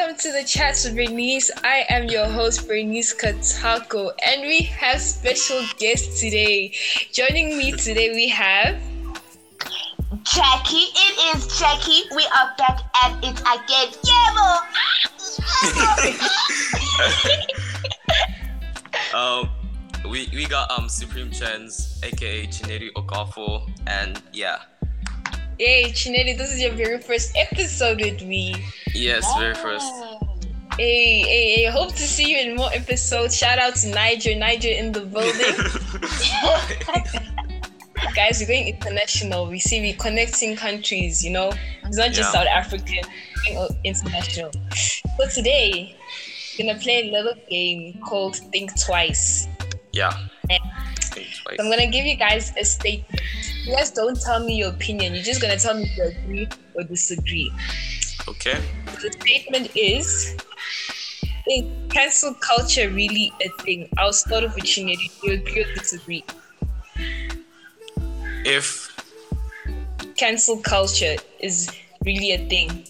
welcome to the Chats with Bernice. I am your host, Bernice Katako, and we have special guests today. Joining me today, we have Jackie. It is Jackie. We are back at it again. Yeah, um, we we got um Supreme Chenz, aka Chineri Okafo, and yeah. Hey, Chineri, this is your very first episode with me. Yes, very first. Hey, hey, hey, hope to see you in more episodes. Shout out to Niger, Niger in the building. Guys, we're going international. We see we're connecting countries, you know. It's not just Yeah. South African, international. So today, we're gonna play a little game called Think Twice. yeah. Think twice. So I'm gonna give you guys a statement. You guys don't tell me your opinion. You're just gonna tell me if you agree or disagree. Okay. The statement is: Is cancel culture really a thing? I'll start off with Chineri. Do you agree or disagree? If Cancel culture is really a thing.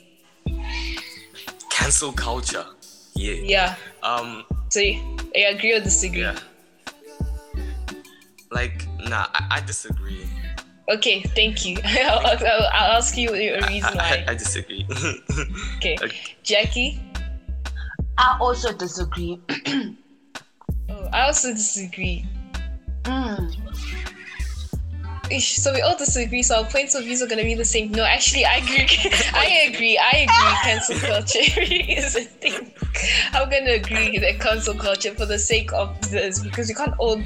cancel culture, yeah. Yeah. Um, So you, you agree or disagree? yeah. Like, nah, I, I disagree. Okay, thank you. I'll, I'll, I'll ask you a reason I, why. I, I disagree. Okay, okay. Jackie. I also disagree. Oh, I also disagree. Mm. So we all disagree. So our points of views are gonna be the same. No, actually, I agree. I agree. I agree. Cancel culture is a thing. I'm gonna agree that cancel culture for the sake of this because we can't all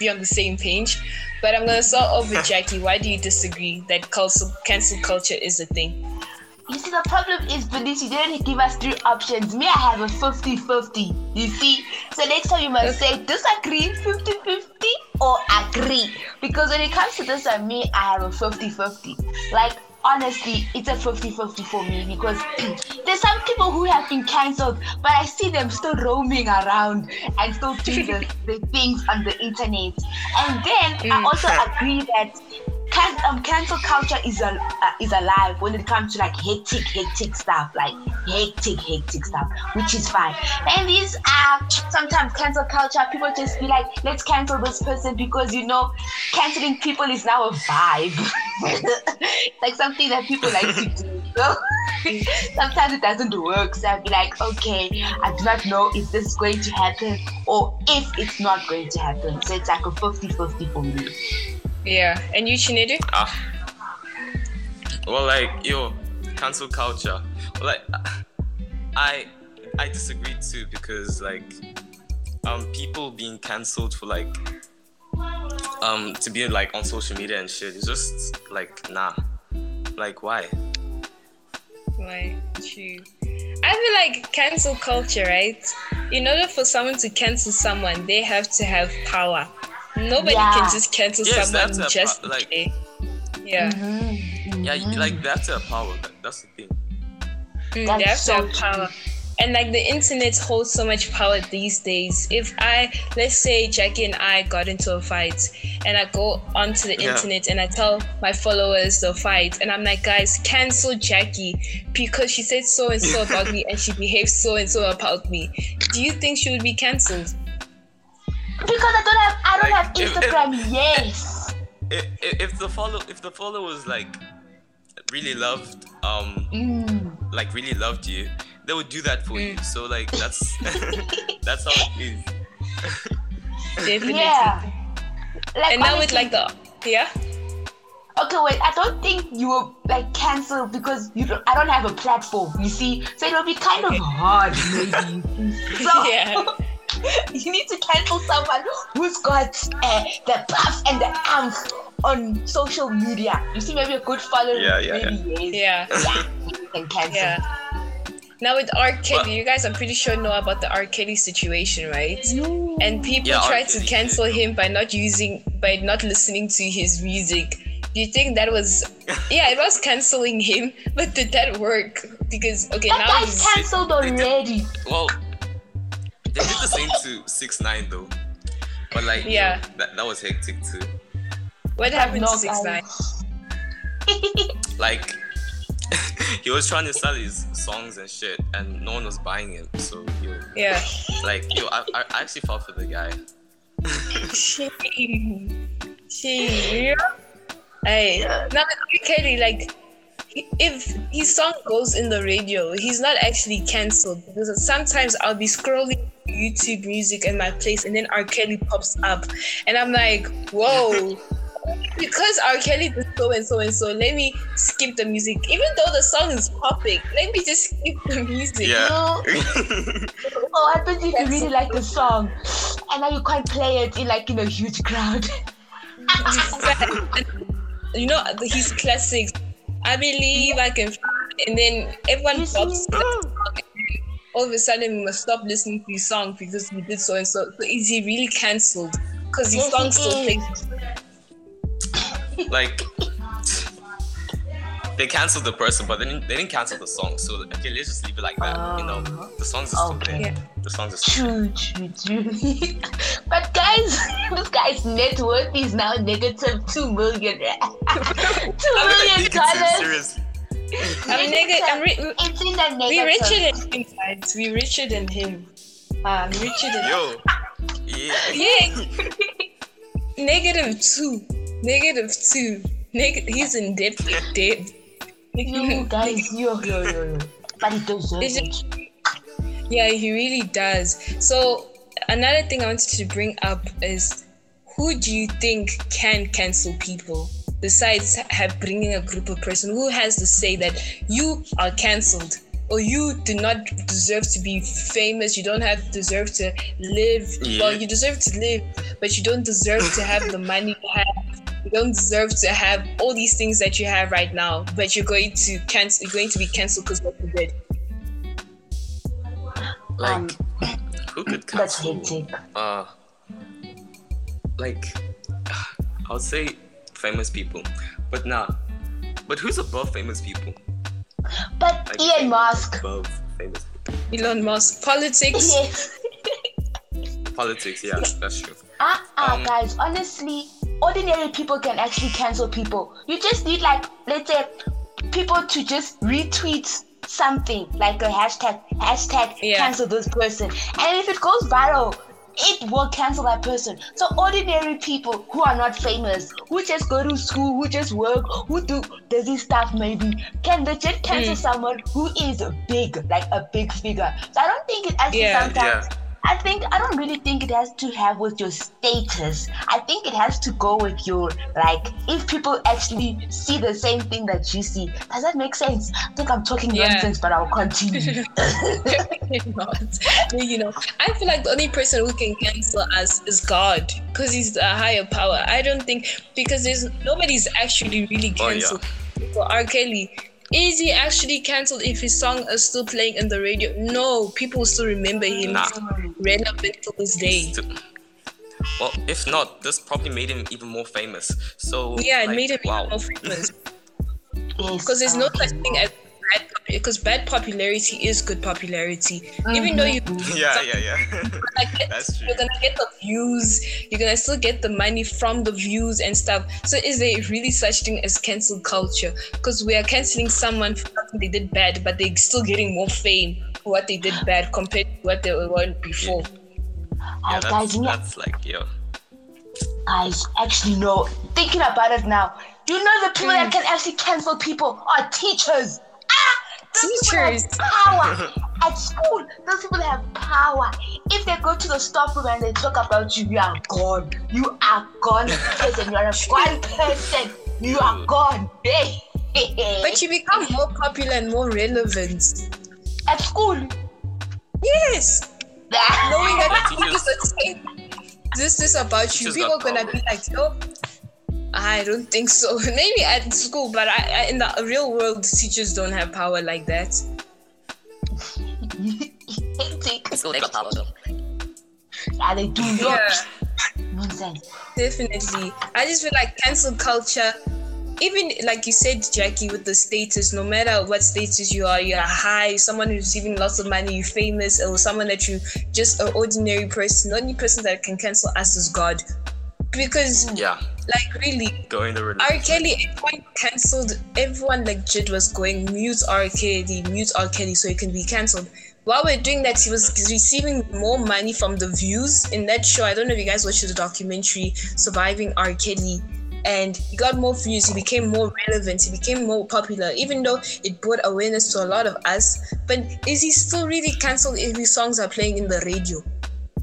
be on the same page. But I'm gonna start off with Jackie. Why do you disagree that cancel cancel culture is a thing? You see, the problem is, Bernice, you didn't give us three options. Me, I have a 50 50. You see? So next time you must say disagree 50 50 or agree. Because when it comes to this and me, I have a 50 50. Like, honestly, it's a 50 50 for me because there's some people who have been cancelled, but I see them still roaming around and still doing the, the things on the internet. And then I also agree that can, um, cancel culture is al- uh, is alive when it comes to like hectic, hectic stuff, like hectic, hectic stuff, which is fine. And these are sometimes cancel culture. People just be like, let's cancel this person because you know, canceling people is now a vibe, like something that people like to do. So sometimes it doesn't work. So I'd be like, okay, I do not know if this is going to happen or if it's not going to happen. So it's like a 50-50 for me. Yeah, and you, Chinedu? Ah. Well, like, yo, cancel culture. Well, like, I I disagree too because like, um, people being cancelled for like, um, to be like on social media and shit. It's just like, nah. Like, why? Why you? I feel like cancel culture, right? In order for someone to cancel someone, they have to have power. Nobody Yeah. can just cancel Yes, someone that's just po- like- okay. Yeah, Yeah, you- like that's a power. That, that's the thing. Mm, they That's so to have power. And like the internet holds so much power these days. If I, let's say Jackie and I got into a fight, and I go onto the Yeah. internet and I tell my followers the fight, and I'm like, guys, cancel Jackie because she said so and so about me, and she behaved so and so about me. Do you think she would be cancelled? Because I don't have I don't Like, have if- if- Instagram. yes. If, if the follow if the followers like really loved um Mm. like really loved you, they would do that for you. So like that's that's how it is. Definitely. Yeah. Like, And now with like the yeah. Okay, wait. I don't think you will like cancel because you don't, I don't have a platform. You see, so it'll be kind Okay. of hard, maybe. so Yeah. You need to cancel someone who's got uh, the puff and the umph on social media. You see, maybe a good follower. Yeah, yeah, maybe Yeah. yes. Yeah. You can cancel. Yeah. Now with R. Kelly, Well- you guys I'm pretty sure know about the R. Kelly situation, right? And people Yeah, tried to cancel yeah. him by not using by not listening to his music. Do you think that was yeah, it was canceling him, but did that work? Because okay, That now guy's he's cancelled already. Well, they did the same to six nine though, but like Yeah. that that was hectic too. what happened to six nine? Like he was trying to sell his songs and shit, and no one was buying him. So yo, Yeah. like yo, I, I actually felt for the guy. Shame. Shame. Hey, now. Kelly, like, if his song goes in the radio, he's not actually cancelled because sometimes I'll be scrolling YouTube music in my place and then R. Kelly pops up, and I'm like, whoa. Because R. Kelly did so and so and so, let me skip the music. Even though the song is popping, let me just skip the music. Yeah. Oh, I bet if you really like the song, and now you can't play it in like in a huge crowd. you know the- his classics. I believe I can, fly, and then everyone You stops. see? All of a sudden, we must stop listening to his song because he did so and so. So is he really cancelled? Because his Yes, song still plays. like they canceled the person, but they didn't, they didn't cancel the song. So okay, let's just leave it like that. you know, oh, the songs are still Okay. there. The songs are still True, true, true. but guys, this guy's net worth is now negative two million. two I million think it's dollars. seriously. I'm neg- I'm re- It's in the we richer than him, guys. We richer than him. Ah, I'm richer than Yo, yeah. Yeah. Negative two. Negative two. Neg- he's in debt. debt. You guys, yo, yo, yo, yo. But he deserves it. Yeah, he really does. So another thing I wanted to bring up is who do you think can cancel people besides have bringing a group of person who has to say that you are cancelled or you do not deserve to be famous you don't have deserve to live well you deserve to live but you don't deserve to have the money you have you don't deserve to have all these things that you have right now but you're going to cancel you're going to be cancelled because what you did Like, Um, who could cancel? hectic. Uh, like, I would say famous people, but nah. But who's above famous people? But Like, Elon Musk. Above famous people. Elon Musk politics Yes. Politics, yeah, that's true. Ah, uh, Um, guys, honestly, ordinary people can actually cancel people. You just need, like, let's say, people to just retweet something, like a hashtag, hashtag Yeah. cancel this person. And if it goes viral, it will cancel that person. So ordinary people who are not famous, who just go to school, who just work, who do busy stuff maybe, can legit cancel hmm. someone who is big, like a big figure. So I don't think it actually Yeah. sometimes Yeah. I think I don't really think it has to have with your status. I think it has to go with your like if people actually see the same thing that you see. Does that make sense? I think I'm talking Yeah. nonsense, but I'll continue. not. you know, I feel like the only person who can cancel us is God because he's a higher power. I don't think because there's nobody's actually really Oh, yeah. cancelled for R. Kelly. Is he actually cancelled if his song is still playing in the radio? No, people still remember him. Nah. He's relevant to this day. Still- Well, if not, this probably made him even more famous. So Yeah, it like, made him wow. even more famous. Because there's no such thing as bad because bad popularity is good popularity. Even though you Yeah, yeah, yeah. like get- That's true. you're gonna get the views you're gonna still get the money from the views and stuff so is there really such thing as cancel culture because we are canceling someone for something they did bad but they're still getting more fame for what they did bad compared to what they were before yeah, uh, that's, know, that's like yo. guys, actually no. Thinking about it now, you know the people Mm. that can actually cancel people are teachers. Teachers. power at school. Those people have power. If they go to the staff room and they talk about you, you are gone. You are gone, person. You are a gone person. You are gone. Hey. but you become more popular and more relevant at school. yes knowing that Teachers- people just this is about you people are gonna be like oh I don't think so. Maybe at school, but I, I, in the real world, teachers don't have power like that. So they got power though. Yeah, they do not. Yeah. Nonsense. Definitely. I just feel like cancel culture, even like you said, Jackie, with the status, no matter what status you are, you're high, someone who's receiving lots of money, you're famous, or someone that you just an ordinary person. The only person that can cancel us is God. Because Yeah, like really going the R. Kelly, everyone cancelled. Everyone like legit was going mute R. Kelly, mute R. Kelly, so it can be cancelled. While we're doing that, he was receiving more money from the views in that show. I don't know if you guys watched the documentary "Surviving R. Kelly," and he got more views. He became more relevant. He became more popular, even though it brought awareness to a lot of us. But is he still really cancelled if his songs are playing in the radio?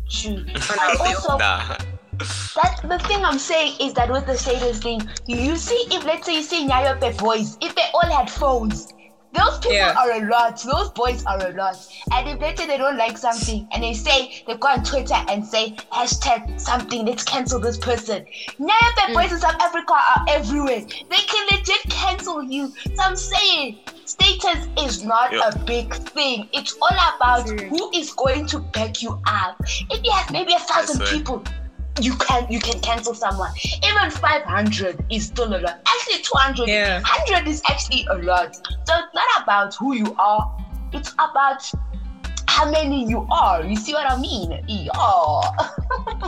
True. On our And radio? also, Nah. That the thing I'm saying is that with the status thing, you see, if let's say you see Nyaope boys, if they all had phones, those people Yeah. are a lot. Those boys are a lot. And if let's say they don't like something and they say they go on Twitter and say hashtag something, let's cancel this person. Nyaope mm. boys in South Africa are everywhere. They can legit cancel you. So I'm saying status is not Yeah. a big thing. It's all about True. who is going to back you up. If you have maybe a thousand people, you can you can cancel someone. Even 500 is still a lot. Actually, 200, Yeah. 100 is actually a lot. So it's not about who you are. It's about how many you are. You see what I mean? Yeah.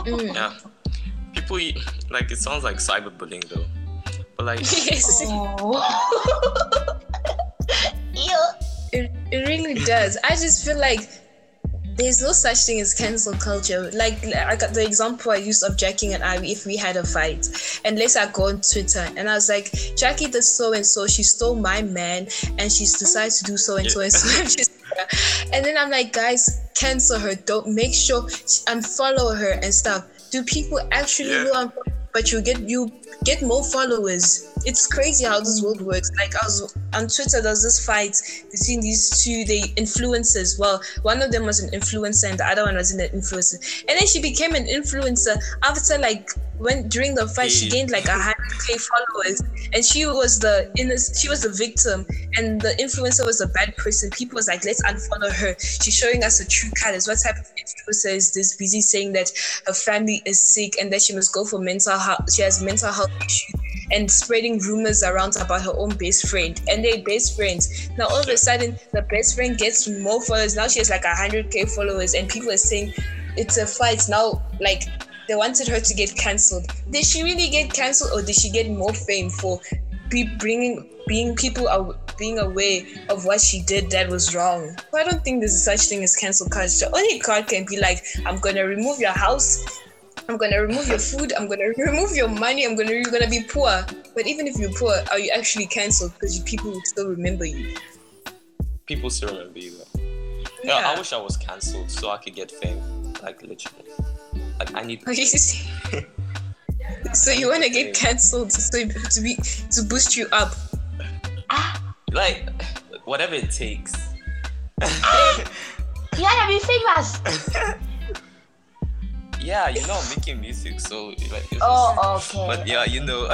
Mm. Yeah. People like it sounds like cyberbullying though, but like Yes. Oh. yeah. It, it really does. I just feel like there's no such thing as cancel culture. Like I got the example I used of Jackie and I if we had a fight. And let's I go on Twitter and I was like, Jackie did so and so, she stole my man and she's decided to do so and so and so. and then I'm like, guys, cancel her. Don't make sure unfollow her and stuff. Do people actually Yeah. unfollow? But you get you get more followers. It's crazy how this world works. Like I was on Twitter, there's this fight between these two they influencers. Well, one of them was an influencer and the other one wasn't an influencer. And then she became an influencer after like when during the fight she gained like a hundred k followers, and she was the innocent, she was the victim, and the influencer was a bad person. People was like, let's unfollow her. She's showing us a true colors. What type of influencer is this? Busy saying that her family is sick and that she must go for mental health. She has mental health issues and spreading rumors around about her own best friend and they're best friends. Now all of a sudden the best friend gets more followers. Now she has like hundred k followers and people are saying it's a fight. Now like they wanted her to get cancelled. Did she really get cancelled or did she get more fame for be bringing being people are being aware of what she did that was wrong? I don't think there's such thing as cancel culture. Only God can be like, I'm gonna remove your house, I'm gonna remove your food. I'm gonna remove your money. I'm gonna you're gonna be poor. But even if you're poor, are you actually cancelled? Because people will still remember you. people still remember you. Though. Yeah. I wish I was cancelled so I could get fame. Like literally. Like I need. You so you wanna get cancelled so to be to boost you up? like whatever it takes. You wanna be famous? yeah, you know, I'm making music, so like. It's just, Oh, okay. But yeah, you know.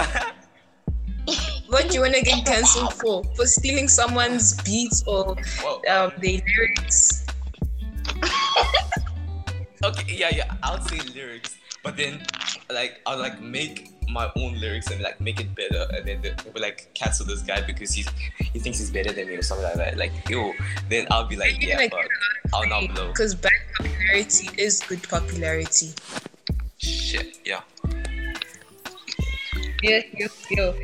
What do you wanna get cancelled for? For stealing someone's beats or well, um their lyrics? Yeah, yeah. I'll say lyrics, but then like I'll like make my own lyrics and like make it better, and then they will like cancel this guy because he's he thinks he's better than me or something like that. Like yo, then I'll be like, yeah, gonna but I'll not blow. Because bad popularity is good popularity. Shit, yeah. Yeah, yo, yo.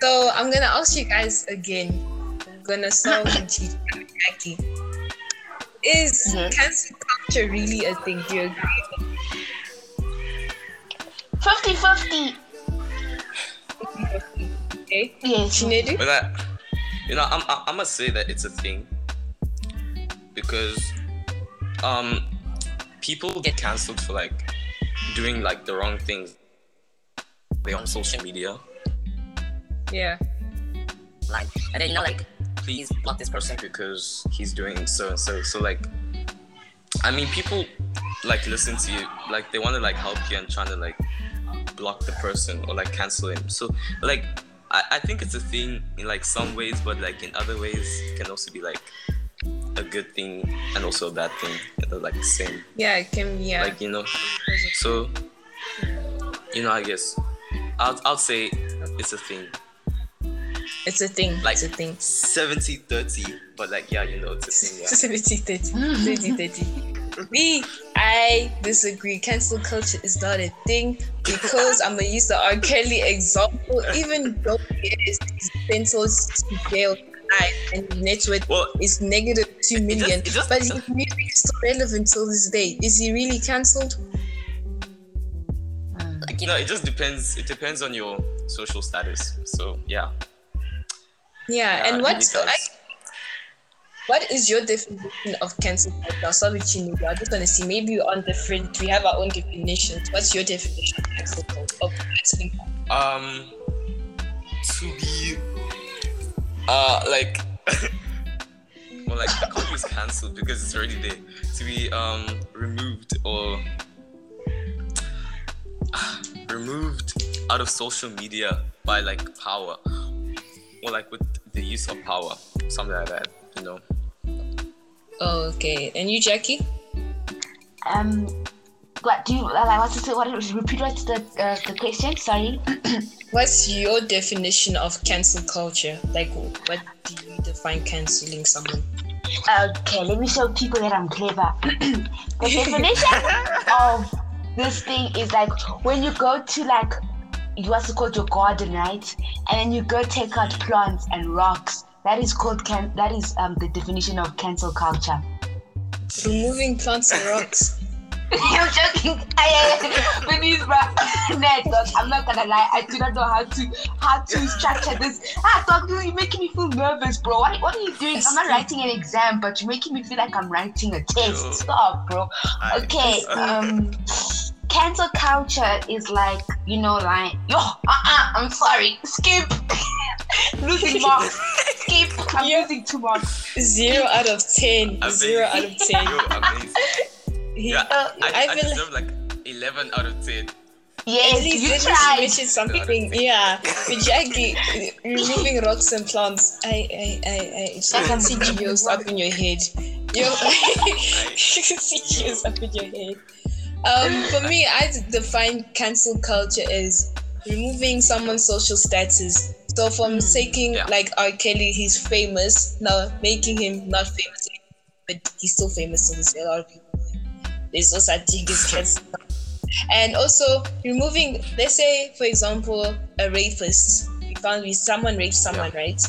So I'm gonna ask you guys again. I'm gonna start with Jackie. Is Mhm. cancel culture really a thing? Do you agree? 50 50. Okay. Yes. Chinedu? But I, you know, I'm I'm gonna say that it's a thing because um people get cancelled for like doing like the wrong things. They on social media. Yeah. like and then you know like please block this person because he's doing so and so. So like i mean people like listen to you. Like they want to like help you and trying to like block the person or like cancel him. So like I, I think it's a thing in like some ways but like in other ways it can also be like a good thing and also a bad thing. Like the same. Yeah, it can be. Yeah. like you know? So you know i guess i'll, I'll say it's a thing it's a thing. like it's a thing. 70 30 but like yeah you know it's a thing yeah 70 30. 30 30. Me, I disagree. Cancel culture is not a thing because I'm gonna use the R. Kelly example. Even though it is sentenced to jail and net worth Well, is negative two It- it million, just- it just- but his music is still relevant till this day. Is he really cancelled? No, it just depends. It depends on your social status. So yeah. Yeah, and it what. I, what is your definition of cancel culture? I'll start with you, Nubi. I just want to see. Maybe we're on different. We have our own definitions. What's your definition of cancel culture? Culture? Um, to be, uh, like, well, like the country is cancelled because it's already there. To be um removed or removed out of social media by like power, or like with the use of power, something like that. You know. Okay. And you, Jackie? Um, what do you like? What's the what? Repeat what's the uh, the question? Sorry. What's your definition of cancel culture? Like, what do you define canceling someone? Okay, let me show people that I'm clever. the definition of this thing is like when you go to like what's it called your garden, right? And then you go take out plants and rocks. That is called can. That is um the definition of cancel culture. Removing plants and rocks. I'm joking. I, Please, bro. Ned, dog, I'm not gonna lie. I do not know how to how to structure this. Ah, dog, you're making me feel nervous, bro. What, what are you doing? I'm not writing an exam, but you're making me feel like I'm writing a test. Stop, bro. Okay. Um, cancel culture is like you know, like yo. Uh, uh I'm sorry. Skip. losing marks. Skip. I'm Yeah. losing two marks. Zero out of ten. Amazing. Zero out of ten. Yo, amazing. Yeah, I, I, feel like deserve like 11 out of 10. Yes, at least, you at least tried. you mentioned something. Yeah, with Jackie removing rocks and plants. I, I, I, I, I can see geos up in your head. Yo, I can see geos up in your head. Um, for me, I define cancel culture as removing someone's social status. So from taking Yeah. like R. Kelly, he's famous now, making him not famous, but he's still famous. So there's a lot of people. There's also Tigis cancel and also removing let's say for example a rapist we found we someone raped someone right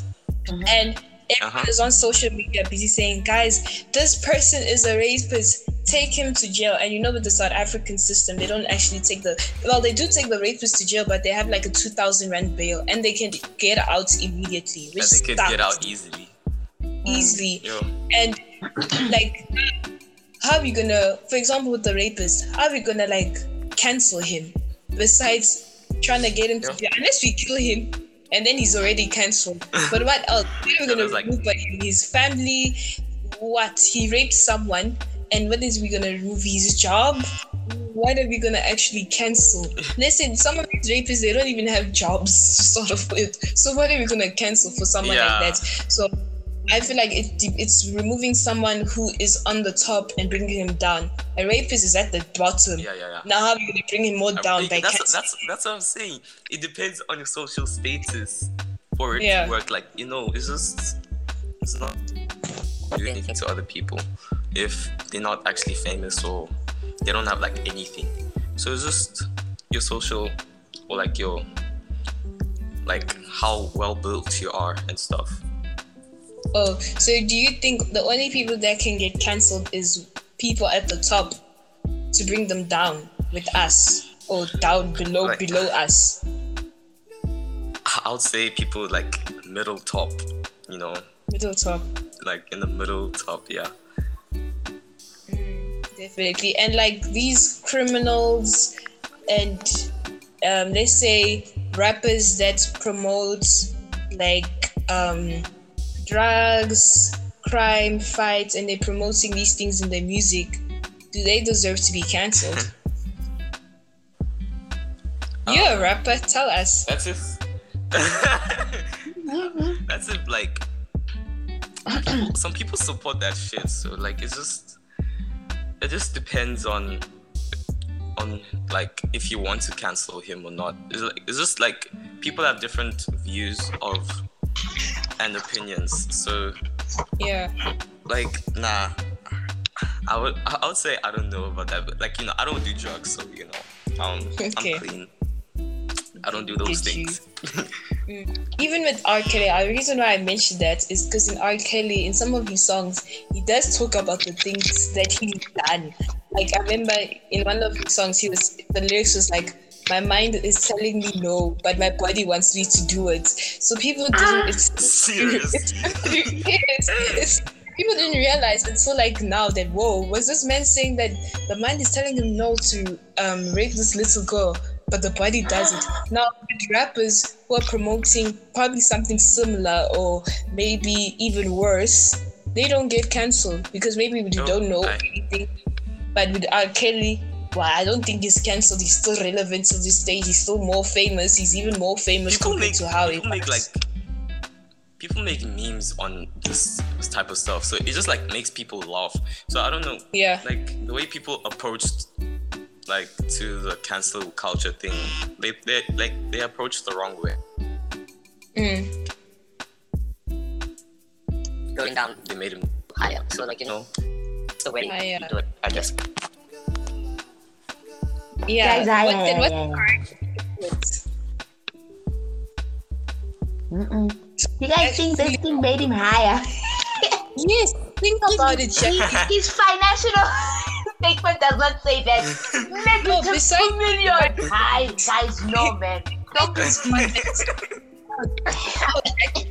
Mhm. and everyone Uh-huh. is on social media busy saying guys this person is a rapist. Take him to jail. And you know with the south african system they don't actually take the well they do take the rapist to jail but they have like a 2000 rand bail and they can get out immediately which And they can get out easily. easily. Yo, and like how are we gonna for example with the rapist how are we gonna like cancel him besides trying to get him to Yeah. jail? Unless we kill him and then he's already cancelled but what else what are we gonna like- remove by his family what he raped someone and what is we gonna remove his job what are we gonna actually cancel? Listen, some of these rapists they don't even have jobs to sort of with. So what are we gonna cancel for someone Yeah. like that? So I feel like it, it's removing someone who is on the top and bringing him down. A rapist is at the bottom. yeah, yeah, yeah. Now how are we gonna bring him more down by that's, that's, that's what I'm saying. It depends on your social status for it Yeah. to work. Like, you know, it's just, it's not doing anything to other people if they're not actually famous or they don't have like anything. So it's just your social or like your, like how well built you are and stuff. Oh, so do you think the only people that can get cancelled is people at the top to bring them down with us or down below Like- below us? I would say people like middle top, you know, Middle top. like in the middle top, yeah. Definitely. And like these criminals and um, let's say rappers that promote like um, drugs, crime, fights, and they're promoting these things in their music, do they deserve to be cancelled? You're a um, rapper, tell us. That's it. That's it. Like, some people support that shit. So like, it's just, it just depends on, on like if you want to cancel him or not. It's like it's just like people have different views of and opinions. So Yeah. like, nah, I would I would say I don't know about that, but like you know, I don't do drugs, so you know, um, Okay. I'm clean. I don't do those Did things. even with R. Kelly, uh, the reason why I mentioned that is because in R. Kelly, in some of his songs, he does talk about the things that he's done. Like I remember in one of his songs, he was the lyrics was like, "My mind is telling me no, but my body wants me to do it." So people didn't. It's, Serious. it's, yes, it's, people didn't realize until like now that whoa, was this man saying that the mind is telling him no to um rape this little girl? But the body does it. Now, with rappers who are promoting probably something similar or maybe even worse, they don't get cancelled because maybe we No, don't know I- anything. But with R. Kelly, well, I don't think he's cancelled. He's still relevant to this day. He's still more famous. He's even more famous people compared make to how people he make like people make memes on this, this type of stuff, so it just like makes people laugh. So I don't know, yeah. like the way people approached like to the cancel culture thing, they they like they approached the wrong way. Mm. going down They made him, higher. So like you you know, know, the way Higher. you do it, I guess. Yeah. Guys, I- What- then I- what's I- Mm-mm. You guys think this thing made him higher? Yes, think about it, Jack. His financial statement does not say that. Negative besides- two million. Guys, guys, no man. Don't His finance.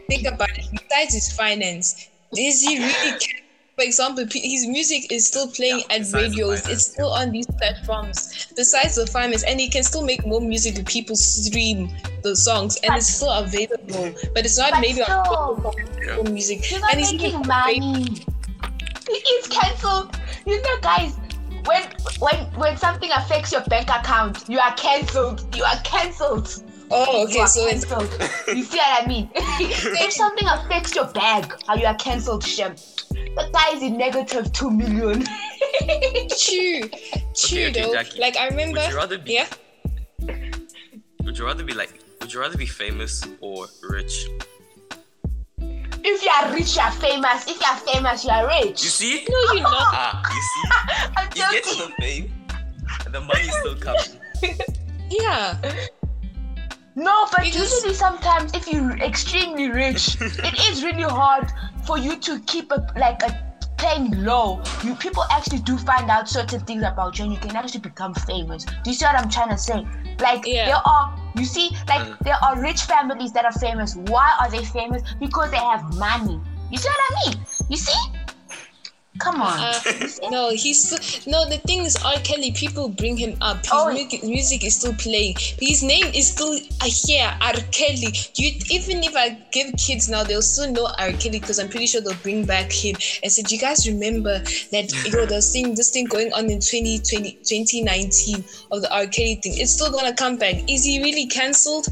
think about it. Besides his finance, is he really? ca- For example, p- his music is still playing Yeah, at radios. It's still on these platforms. Besides the finance, and he can still make more music if people stream the songs, and But- it's still available. But it's not But maybe on still, Apple music. He's not and he's making even money. He is cancelled. You know, guys. When when when something affects your bank account, you are cancelled. You are cancelled. Oh, You okay. are So cancelled. you see what I mean? if something affects your bag, uh, you are cancelled, Shem. The guy is in negative two million. true, true okay, though. Jackie, like I remember. would you rather be Yeah. would you rather be like would you rather be famous or rich? if you are rich, you are famous. If you are famous, you are rich. You see? No, you're not. Ah, you see? I'm You get to joking. the fame, and the money's still coming. Yeah. No, but Because- usually sometimes if you're extremely rich, it is really hard for you to keep a like a playing low. You people actually do find out certain things about you and you can actually become famous. Do you see what I'm trying to say? Like Yeah. there are you see, like Mm. there are rich families that are famous. Why are they famous? Because they have money. You see what I mean? You see? Come on. Uh, no, he's no. The thing is, R. Kelly. People bring him up. His Oh. mu- music is still playing. His name is still uh, here. R. Kelly. You even if I give kids now, they'll still know R. Kelly because I'm pretty sure they'll bring back him. I said, you guys remember that you know there's thing this thing going on in 2020 2019 of the R. Kelly thing. It's still gonna come back. Is he really cancelled?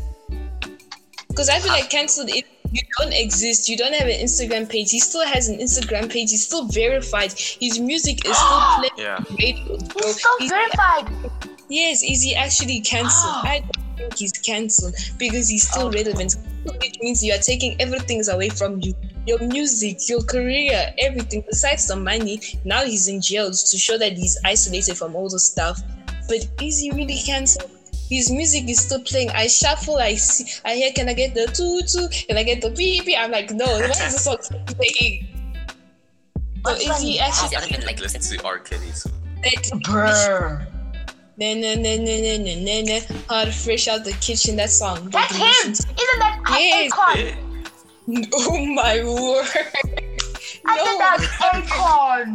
Because I feel like cancelled you don't exist, you don't have an Instagram page. He still has an Instagram page. He's still verified. His music is still playing Yeah. on radio. He's so He's- verified. Yes, is he actually cancelled? I don't think he's cancelled because he's still Oh. relevant. It means you are taking everything away from you. Your music, your career, everything besides the money. Now he's in jail to show that he's isolated from all the stuff. But is he really cancelled? His music is still playing. I shuffle, I see, I hear, can I get the two two? Can I get the beep beep? I'm like, no, what is the song playing? So is funny? he actually haven't Like like listen to R. Kelly. So. that? Brr. Na na na na na na na na. Hot fresh out the kitchen. That song. That's him. Isn't that Yes. Akon? Oh my word. I no. think that's Akon.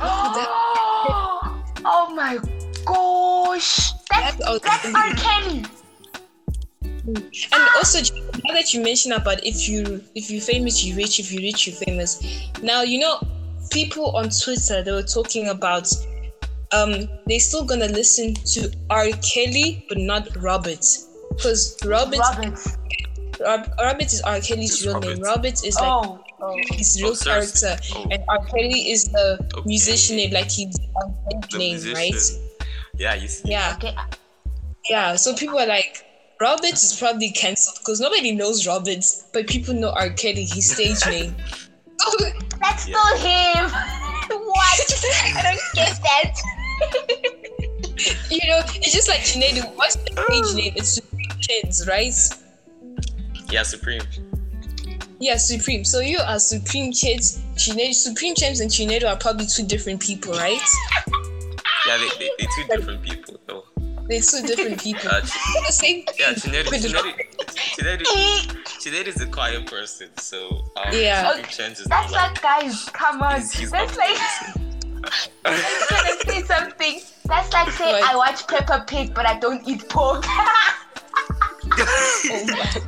oh my gosh. That's, That's that's R. Kelly. And also, now that you mention about if you if you famous, you rich. If you rich, you famous. Now you know people on Twitter they were talking about um they still gonna listen to R. Kelly but not Robert because Robert Roberts. Rob, Robert is R. Kelly's It's real name. Robert. Robert is like Oh. oh. his real Oh, character, Oh. and R. Kelly is the Okay. musician name, like his The name, musician. right? Yeah, you see. Yeah, Okay. yeah. So people are like, Robert is probably cancelled because nobody knows Robert, but people know R. Kelly, his stage name. Oh, that's Yeah. still him. what? I don't get that. You know, it's just like Chinedu. What's the oh. page name? It's Supreme Kids, right? Yeah, Supreme. Yeah, Supreme. So you are Supreme Kids. Chinedu, Supreme Chenz and Chinedu are probably two different people, right? Yeah, they, they, they're two different people though. They're two different people. Uh, They're the same yeah, Chinedu, with Chinedu, Chinedu, Chinedu is a quiet person, so um, Yeah. Supreme That's not like, guys, come on. he's, he's That's like, I'm gonna say something. That's like saying What? I watch Peppa Pig, but I don't eat pork. Oh my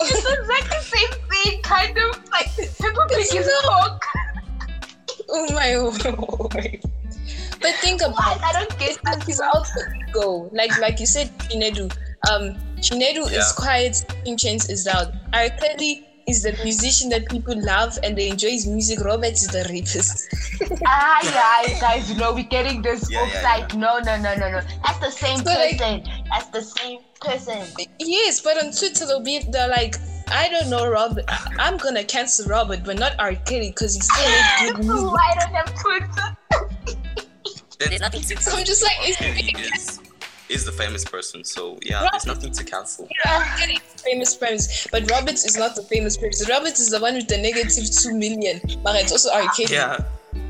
it's exactly the same thing, kind of like Peppa Pig is pork. Oh my word. But think about What? it. I don't get Like this. his alter ego. Like like you said, Chinedu. Um Chinedu is quiet, Supreme Chenz is loud. R. Kelly is the musician that people love and they enjoy his music. Robert is the rapist. Ah, yeah, guys, you know, we're getting this Yeah, yeah, offside. No, no, no, no, no. That's the same So, like- person. That's the same person. yes, but on Twitter they'll be they're like, I don't know Robert. I- I'm gonna cancel Robert, but not R. Kelly because he's still made good music. Why don't have Twitter? There's nothing to So I'm just like, it's is, is the famous person, so yeah, Right. there's nothing to cancel. R. Kelly is famous friends, but Roberts is not the famous person. Roberts is the one with the negative two million, but it's also R. Kelly. Yeah,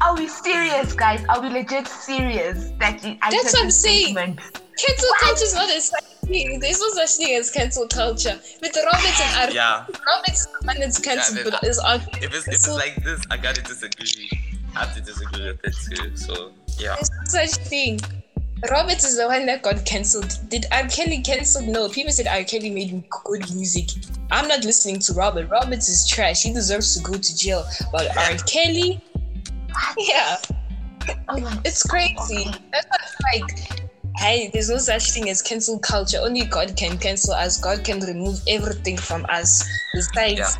Are we serious, guys? Are we legit serious that you, I That's said what I'm saying. statement? Cancel culture is not a such thing. There's no such thing as cancel culture. With the Roberts and R. yeah. Roberts is the one that's cancelled, Yeah, but but- is R. If it's, if it's So- like this, I gotta disagree. I have to disagree with it too. So yeah, There's no such thing. Roberts is the one that got cancelled. Did R. Kelly cancelled? No. People said R. Kelly made good music. I'm not listening to Robert. Roberts is trash. He deserves to go to jail. But R. Kelly, yeah, Oh it's crazy. That's what like. Hey, there's no such thing as cancel culture. Only God can cancel us. God can remove everything from us. Besides Yeah.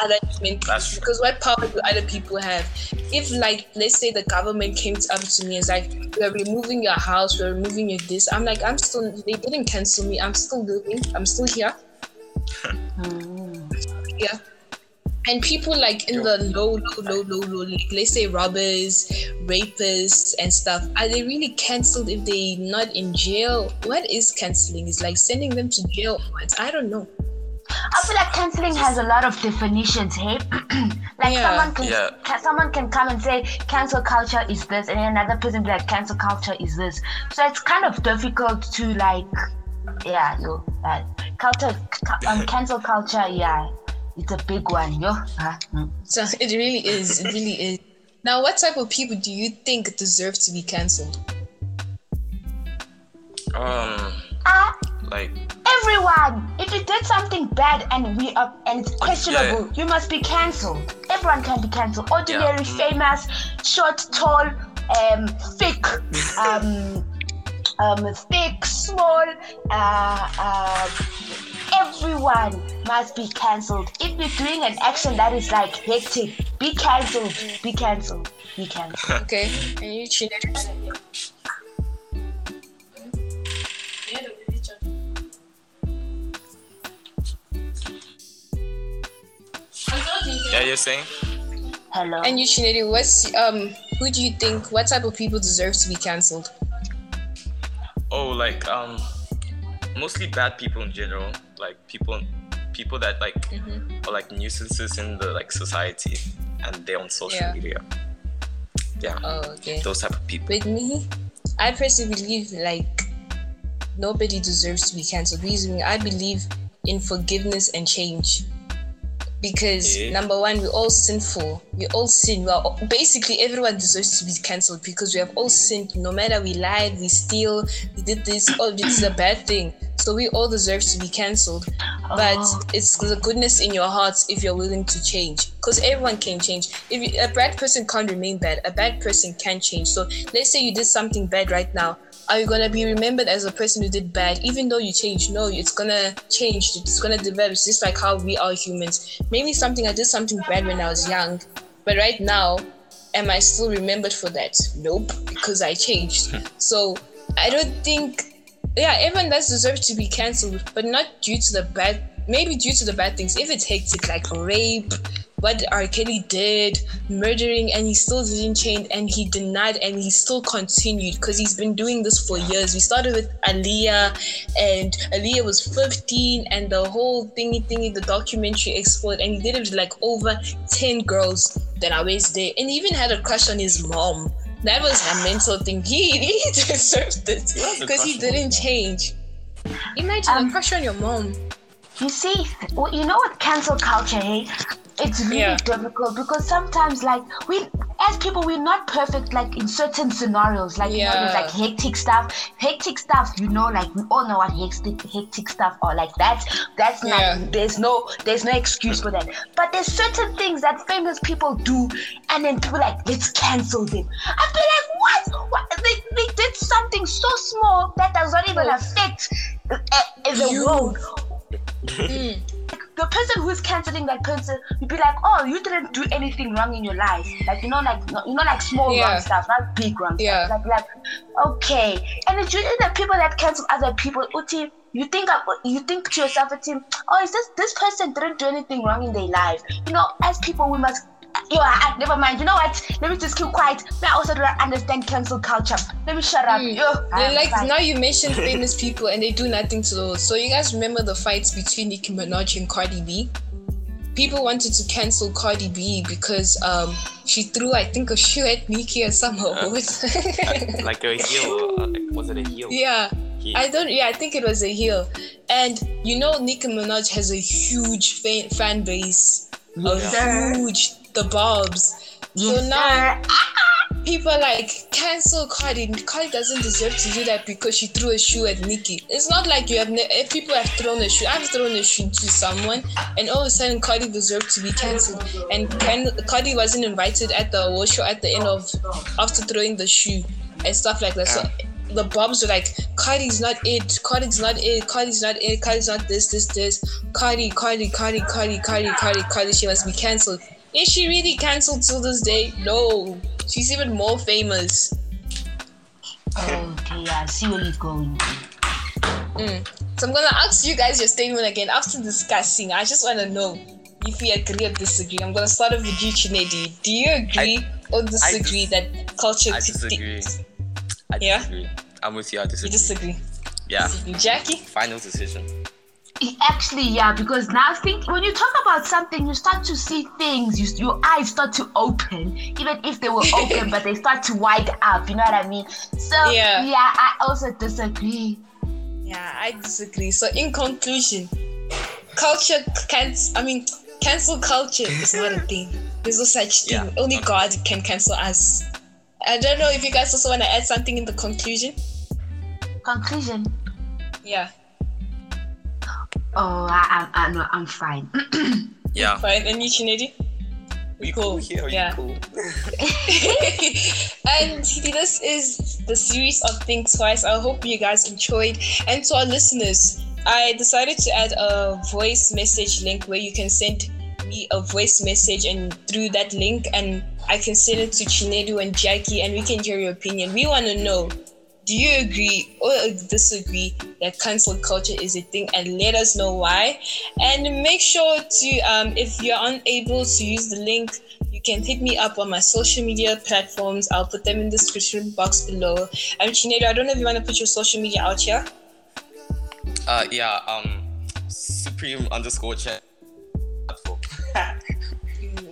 other human beings. That's true. Because what power do other people have? If like let's say the government came up to me and it's like, we're removing your house, we're removing your this. I'm like, I'm still they didn't cancel me. I'm still living. I'm still here. Yeah. And people like in the low, low, low, low, low, like, let's say robbers, rapists, and stuff, are they really cancelled if they not in jail? What is cancelling? Is like sending them to jail. What? I don't know. I feel like canceling has a lot of definitions, hey? like Yeah. someone can, Yeah. can someone can come and say cancel culture is this, and then another person be like cancel culture is this. So it's kind of difficult to like, yeah, yo, uh, culture, um, cancel culture, yeah, it's a big one, yo. Huh? Mm. So it really is. It really is. Now, what type of people do you think deserve to be cancelled? um, Ah, like everyone, if you did something bad and we are and it's questionable, you must be cancelled. Everyone can be cancelled. Ordinary, Yeah. Mm. famous, short, tall, um, thick, um, um, thick, small, uh, uh, everyone must be cancelled. If you're doing an action that is like hectic, be cancelled, be cancelled, be cancelled. Okay, and you Chineke? yeah, you're saying. Hello. And you Chineke, what's um who do you think what type of people deserve to be cancelled? Oh, like um, mostly bad people in general. Like people, people that like Mhm. are like nuisances in the like society, and they're on social Yeah. media. Yeah, Oh, okay. those type of people. With me, I personally believe like nobody deserves to be cancelled. Reason I believe in forgiveness and change. Because Yeah. number one, we're all sinful. We all sin. Well, basically, everyone deserves to be cancelled because we have all sinned. No matter we lied, we steal, we did this. Oh, this is a bad thing. So we all deserve to be cancelled. But Oh. it's the goodness in your hearts if you're willing to change. Because everyone can change. If you, a bad person can't remain bad, a bad person can change. So let's say you did something bad right now. Are you gonna be remembered as a person who did bad, even though you changed? No, it's gonna change. It's gonna develop. It's just like how we are humans. Maybe something I did something bad when I was young, but right now, am I still remembered for that? Nope, because I changed. Hmm. so I don't think yeah, everyone does deserve to be cancelled, but not due to the bad. Maybe due to the bad things. If it's hectic, like rape, what R. Kelly did, murdering, and he still didn't change, and he denied, and he still continued because he's been doing this for years. We started with Aaliyah, and Aaliyah was 15, and the whole thingy thingy, the documentary exploded, and he did it with like over 10 girls that I was there, and he even had a crush on his mom. That was a mental thing. He, he deserved it because he crush on his didn't change. Imagine a Um, crush on your mom. You see, well, you know what cancel culture, hey? It's really Yeah. difficult because sometimes, like, we, as people, we're not perfect, like, in certain scenarios. Like, you know, there's like hectic stuff. Hectic stuff, you know, like, we all know what hectic, hectic stuff are. Like, that's, that's Yeah. not, there's no, there's no excuse for that. But there's certain things that famous people do, and then people like, let's cancel them. I'd be like, what? what? They, they did something so small that does not even affect uh, uh, the You. world Mm. The person who's canceling that person, you'd be like, oh, you didn't do anything wrong in your life. Like, you know, like, you know, like small Yeah. wrong stuff, not big wrong Yeah. stuff. Like, like, okay. And it's usually the people that cancel other people. Uti, you think, of- you think to yourself, Uti, oh, is this, this person didn't do anything wrong in their life. You know, as people, we must, yo, I, I- never mind. You know what? Let me just keep quiet. Me, I also don't understand cancel culture. Let me shut up. Mm. Yo, Then, like fine. now you mentioned famous people and they do nothing to those. So you guys remember the fights between Nicki Minaj and Cardi B? People wanted to cancel Cardi B because um she threw I think a shoe at Nicki or somehow. like, like a heel. Uh, like, was it a heel? yeah. Heel. I don't. Yeah, I think it was a heel. And you know, Nicki Minaj has a huge fan, fan base. Yes, a sir. huge the Barbz. Yes, so now sir. people are like cancel Cardi. Cardi doesn't deserve to do that because she threw a shoe at Nicki. It's not like you have ne- eh, people have thrown a shoe. I've thrown a shoe to someone, and all of a sudden Cardi deserved to be cancelled. And Ken- Cardi wasn't invited at the award show at the end of after throwing the shoe and stuff like that. So the Barbz were like, Cardi's not it. Cardi's not it. Cardi's not it. Cardi's not this. This this. Cardi, Cardi, Cardi, Cardi, Cardi, Cardi, Cardi. She must be cancelled. Is she really cancelled till this day? No. She's even more famous. Okay, I see where you're going. Mm. So I'm gonna ask you guys your statement again after discussing. I just wanna know if you agree or disagree. I'm gonna start off with you, Chinedu. Do you agree or disagree dis- that culture? I t- disagree. I Yeah? I'm with you. I You disagree. disagree. yeah. Disagree. Jackie? Final decision. Actually, yeah, because now think when you talk about something, you start to see things. You, your eyes start to open, even if they were open, but they start to wide up. You know what I mean? So Yeah. yeah, I also disagree. Yeah, I disagree. So in conclusion, culture can't. I mean, cancel culture is not a thing. There's no such thing. Yeah. Only God can cancel us. I don't know if you guys also want to add something in the conclusion. Conclusion. Yeah. Oh, I, I, I no, I'm fine. Yeah. Fine. And you, Chinedu? We Cool. cool here. Yeah. You cool. and this is the series of Think Twice. I hope you guys enjoyed. And to our listeners, I decided to add a voice message link where you can send me a voice message, and through that link, and I can send it to Chinedu and Jackie, and we can hear your opinion. We want to know. Do you agree or disagree that cancel culture is a thing? And let us know why. And make sure to, um, if you're unable to use the link, you can hit me up on my social media platforms. I'll put them in the description box below. I'm Chinedu. I don't know if you want to put your social media out here. Uh, yeah. Um, supreme underscore chat. platform.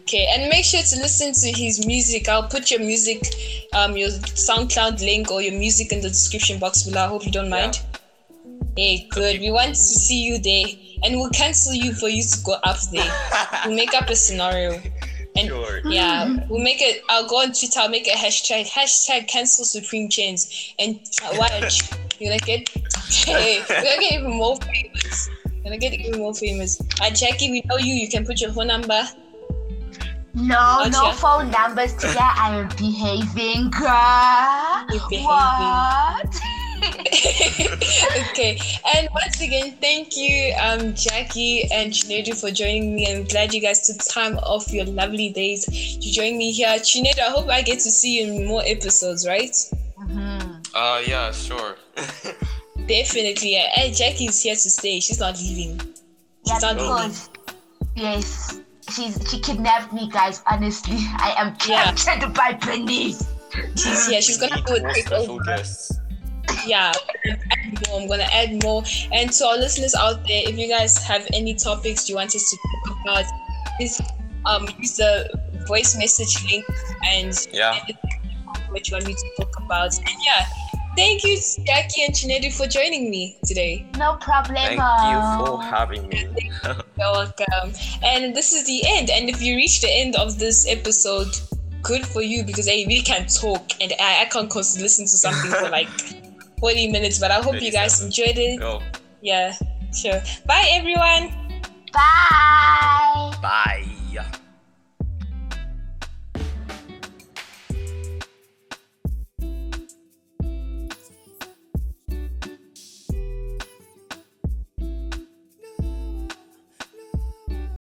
Okay, and make sure to listen to his music. I'll put your music, um, your SoundCloud link or your music in the description box below. I hope you don't mind. Hey, good. We want to see you there, and we'll cancel you for you to go up there. We'll make up a scenario. And Sure. yeah, we'll make it. I'll go on Twitter. I'll make a hashtag. Hashtag cancel Supreme Chenz. And uh, watch, you're gonna get. Hey, we're gonna get even more famous. We're gonna get even more famous. Uh, Jackie, we know you. You can put your phone number. No, no Gotcha. phone numbers today. I am behaving, girl. Behaving. What? okay, and once again, thank you, um, Jackie and Chinedu for joining me. I'm glad you guys took time off your lovely days to join me here. Chinedu, I hope I get to see you in more episodes, right? Mhm. Uh, yeah. Sure. Definitely. And Jackie's here to stay. She's not leaving. Yeah, She's not leaving. yes, she's she kidnapped me, guys. Honestly, I am Yeah. captured by Bernice. She's here. She's gonna do a More special takeover. guests. yeah I'm gonna add more. i'm gonna add more and to our listeners out there if you guys have any topics you want us to talk about please um use the voice message link and Yeah. what you want me to talk about and yeah thank you jackie and Chinedu for joining me today No problem. Thank you for uh, having me. you're welcome and this is the end and if you reach the end of this episode good for you because hey, we can talk and i, I can't cons- listen to something for like 40 minutes but i hope you guys enjoyed it Yo, Yeah, sure. Bye, everyone. Bye. bye.